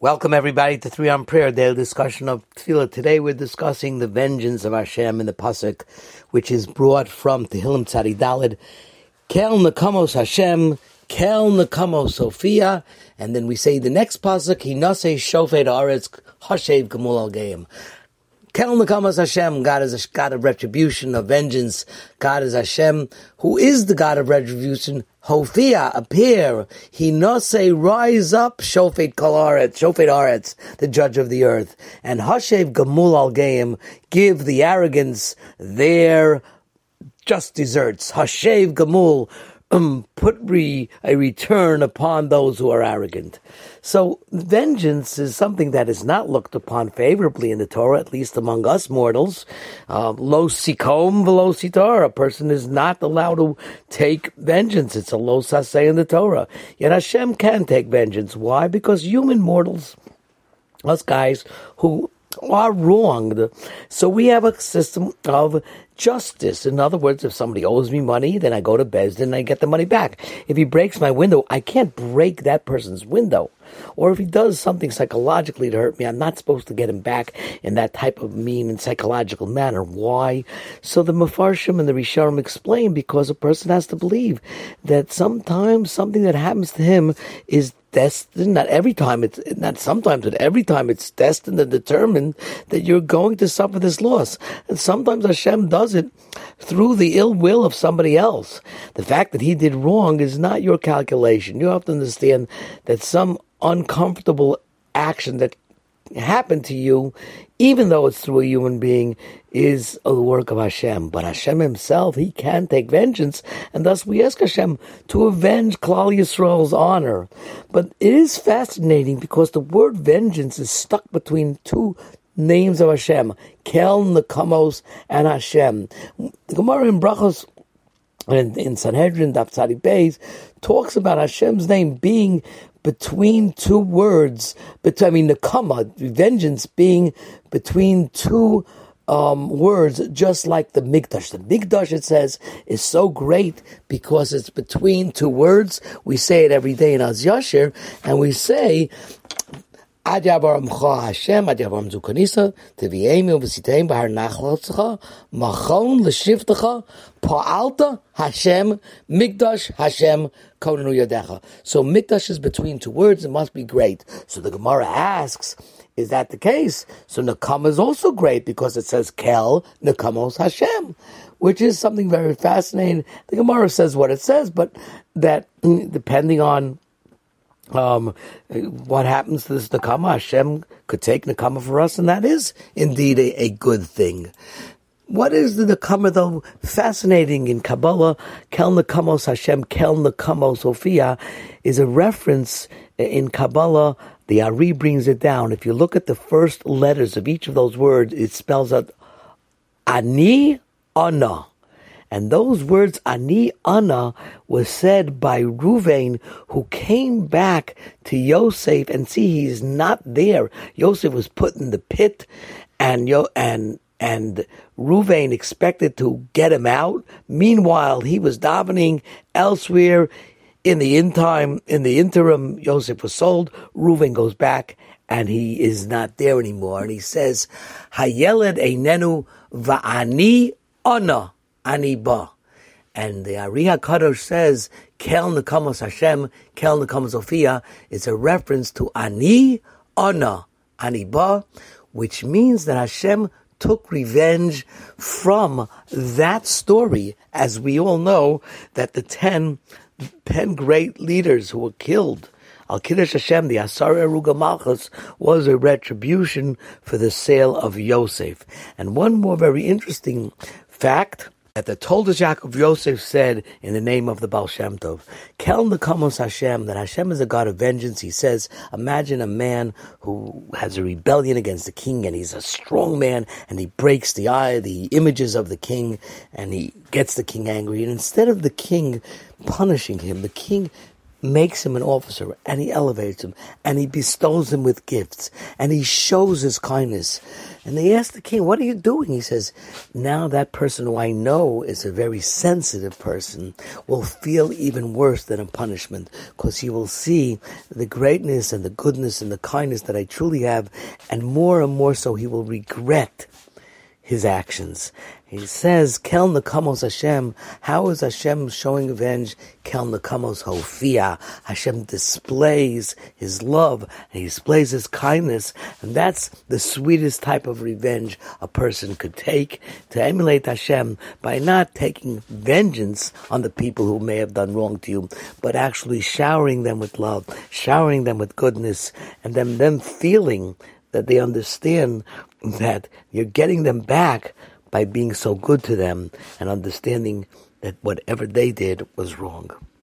Welcome everybody to Three on Prayer, daily discussion of Tefillah. Today we're discussing the vengeance of Hashem in the pasuk, which is brought from Tehillim Tzadi Dalid. Kel Nakamos Hashem, Kel Nakamos Hofia, and then we say the next pasuk, Hinase Shofet Aretz Hashev Gemul Al. Kel Nakamas Hashem, God is a God of retribution, of vengeance. God is Hashem, who is the God of retribution. Hofia, appear. Say, rise up, Shofet Kalaretz, Shofet Aretz, the judge of the earth. And Hashev Gamul Al Geim, give the arrogance their just deserts. Hashev Gamul, um, put re, a return upon those who are arrogant. So vengeance is something that is not looked upon favorably in the Torah, at least among us mortals. Uh, lo sikom velo sitar. A person is not allowed to take vengeance. It's a lo saseh in the Torah. Yet Hashem can take vengeance. Why? Because human mortals, us guys who are wronged. So we have a system of justice. In other words, if somebody owes me money, then I go to Bezdin and I get the money back. If he breaks my window, I can't break that person's window. Or if he does something psychologically to hurt me, I'm not supposed to get him back in that type of mean and psychological manner. Why? So the Mefarshim and the Rishonim explain because a person has to believe that sometimes something that happens to him is destined, not every time, it's not sometimes, but every time it's destined and determined that you're going to suffer this loss. And sometimes Hashem does it through the ill will of somebody else. The fact that he did wrong is not your calculation. You have to understand that some uncomfortable action that happened to you, even though it's through a human being, is a work of Hashem. But Hashem Himself, He can take vengeance, and thus we ask Hashem to avenge Klal Yisrael's honor. But it is fascinating because the word vengeance is stuck between two names of Hashem, Kel, Nakamos, and Hashem. The Gemara in Brachos in, in Sanhedrin, Daf Tzadi Beis, talks about Hashem's name being between two words, between, I mean, Nakama, vengeance being between two um, words, just like the Mikdash. The Mikdash, it says, is so great because it's between two words. We say it every day in Az Yashir, and we say, Ad yabaramcha Hashem, ad yabaram zukanisa, teviemi uvesiteim bahar nachlotzecha, machon l'shivtecha, pa'alta Hashem, Mikdash Hashem, konenu yadecha. So Mikdash is between two words, it must be great. So the Gemara asks, is that the case? So Nakama is also great because it says Kel Nakamos Hashem, which is something very fascinating. The Gemara says what it says, but that mm, depending on um, what happens to this Nakama, Hashem could take Nakama for us, and that is indeed a, a good thing. What is the Nakama though? Fascinating in Kabbalah, Kel Nakamos Hashem, Kel Nakamos Hofia, is a reference in Kabbalah. The Ari brings it down. If you look at the first letters of each of those words, it spells out Ani Ana. And those words, Ani Ana, was said by Ruvain, who came back to Yosef and see he's not there. Yosef was put in the pit, and Yo and and Ruvain expected to get him out. Meanwhile, he was davening elsewhere. In the in time, in the interim, Yosef was sold. Ruvain goes back, and he is not there anymore. And he says, "Hayeled einenu va'ani ana." Aniba. And the Ari HaKadosh says, Kel Nekamos Hashem, Kel Nekamos Hofia, is a reference to Ani, Ana, Aniba, which means that Hashem took revenge from that story, as we all know that the ten, ten great leaders who were killed, Al Kiddush Hashem, the Asarah Harugei Malchus, was a retribution for the sale of Yosef. And one more very interesting fact, that the Toldos Yaakov Yosef said in the name of the Baal Shem Tov, Kel Nekamos Hashem, that Hashem is a God of vengeance. He says, imagine a man who has a rebellion against the king and he's a strong man and he breaks the eye, the images of the king and he gets the king angry. And instead of the king punishing him, the king makes him an officer and he elevates him and he bestows him with gifts and he shows his kindness. And they ask the king, What are you doing? He says, Now that person who I know is a very sensitive person will feel even worse than a punishment because he will see the greatness and the goodness and the kindness that I truly have, and more and more so he will regret his actions. He says, Kel Nakamos Hashem. How is Hashem showing revenge? Kel Nakamos Hofia. Hashem displays his love and he displays his kindness. And that's the sweetest type of revenge a person could take to emulate Hashem by not taking vengeance on the people who may have done wrong to you, but actually showering them with love, showering them with goodness, and then them feeling that they understand that you're getting them back by being so good to them and understanding that whatever they did was wrong.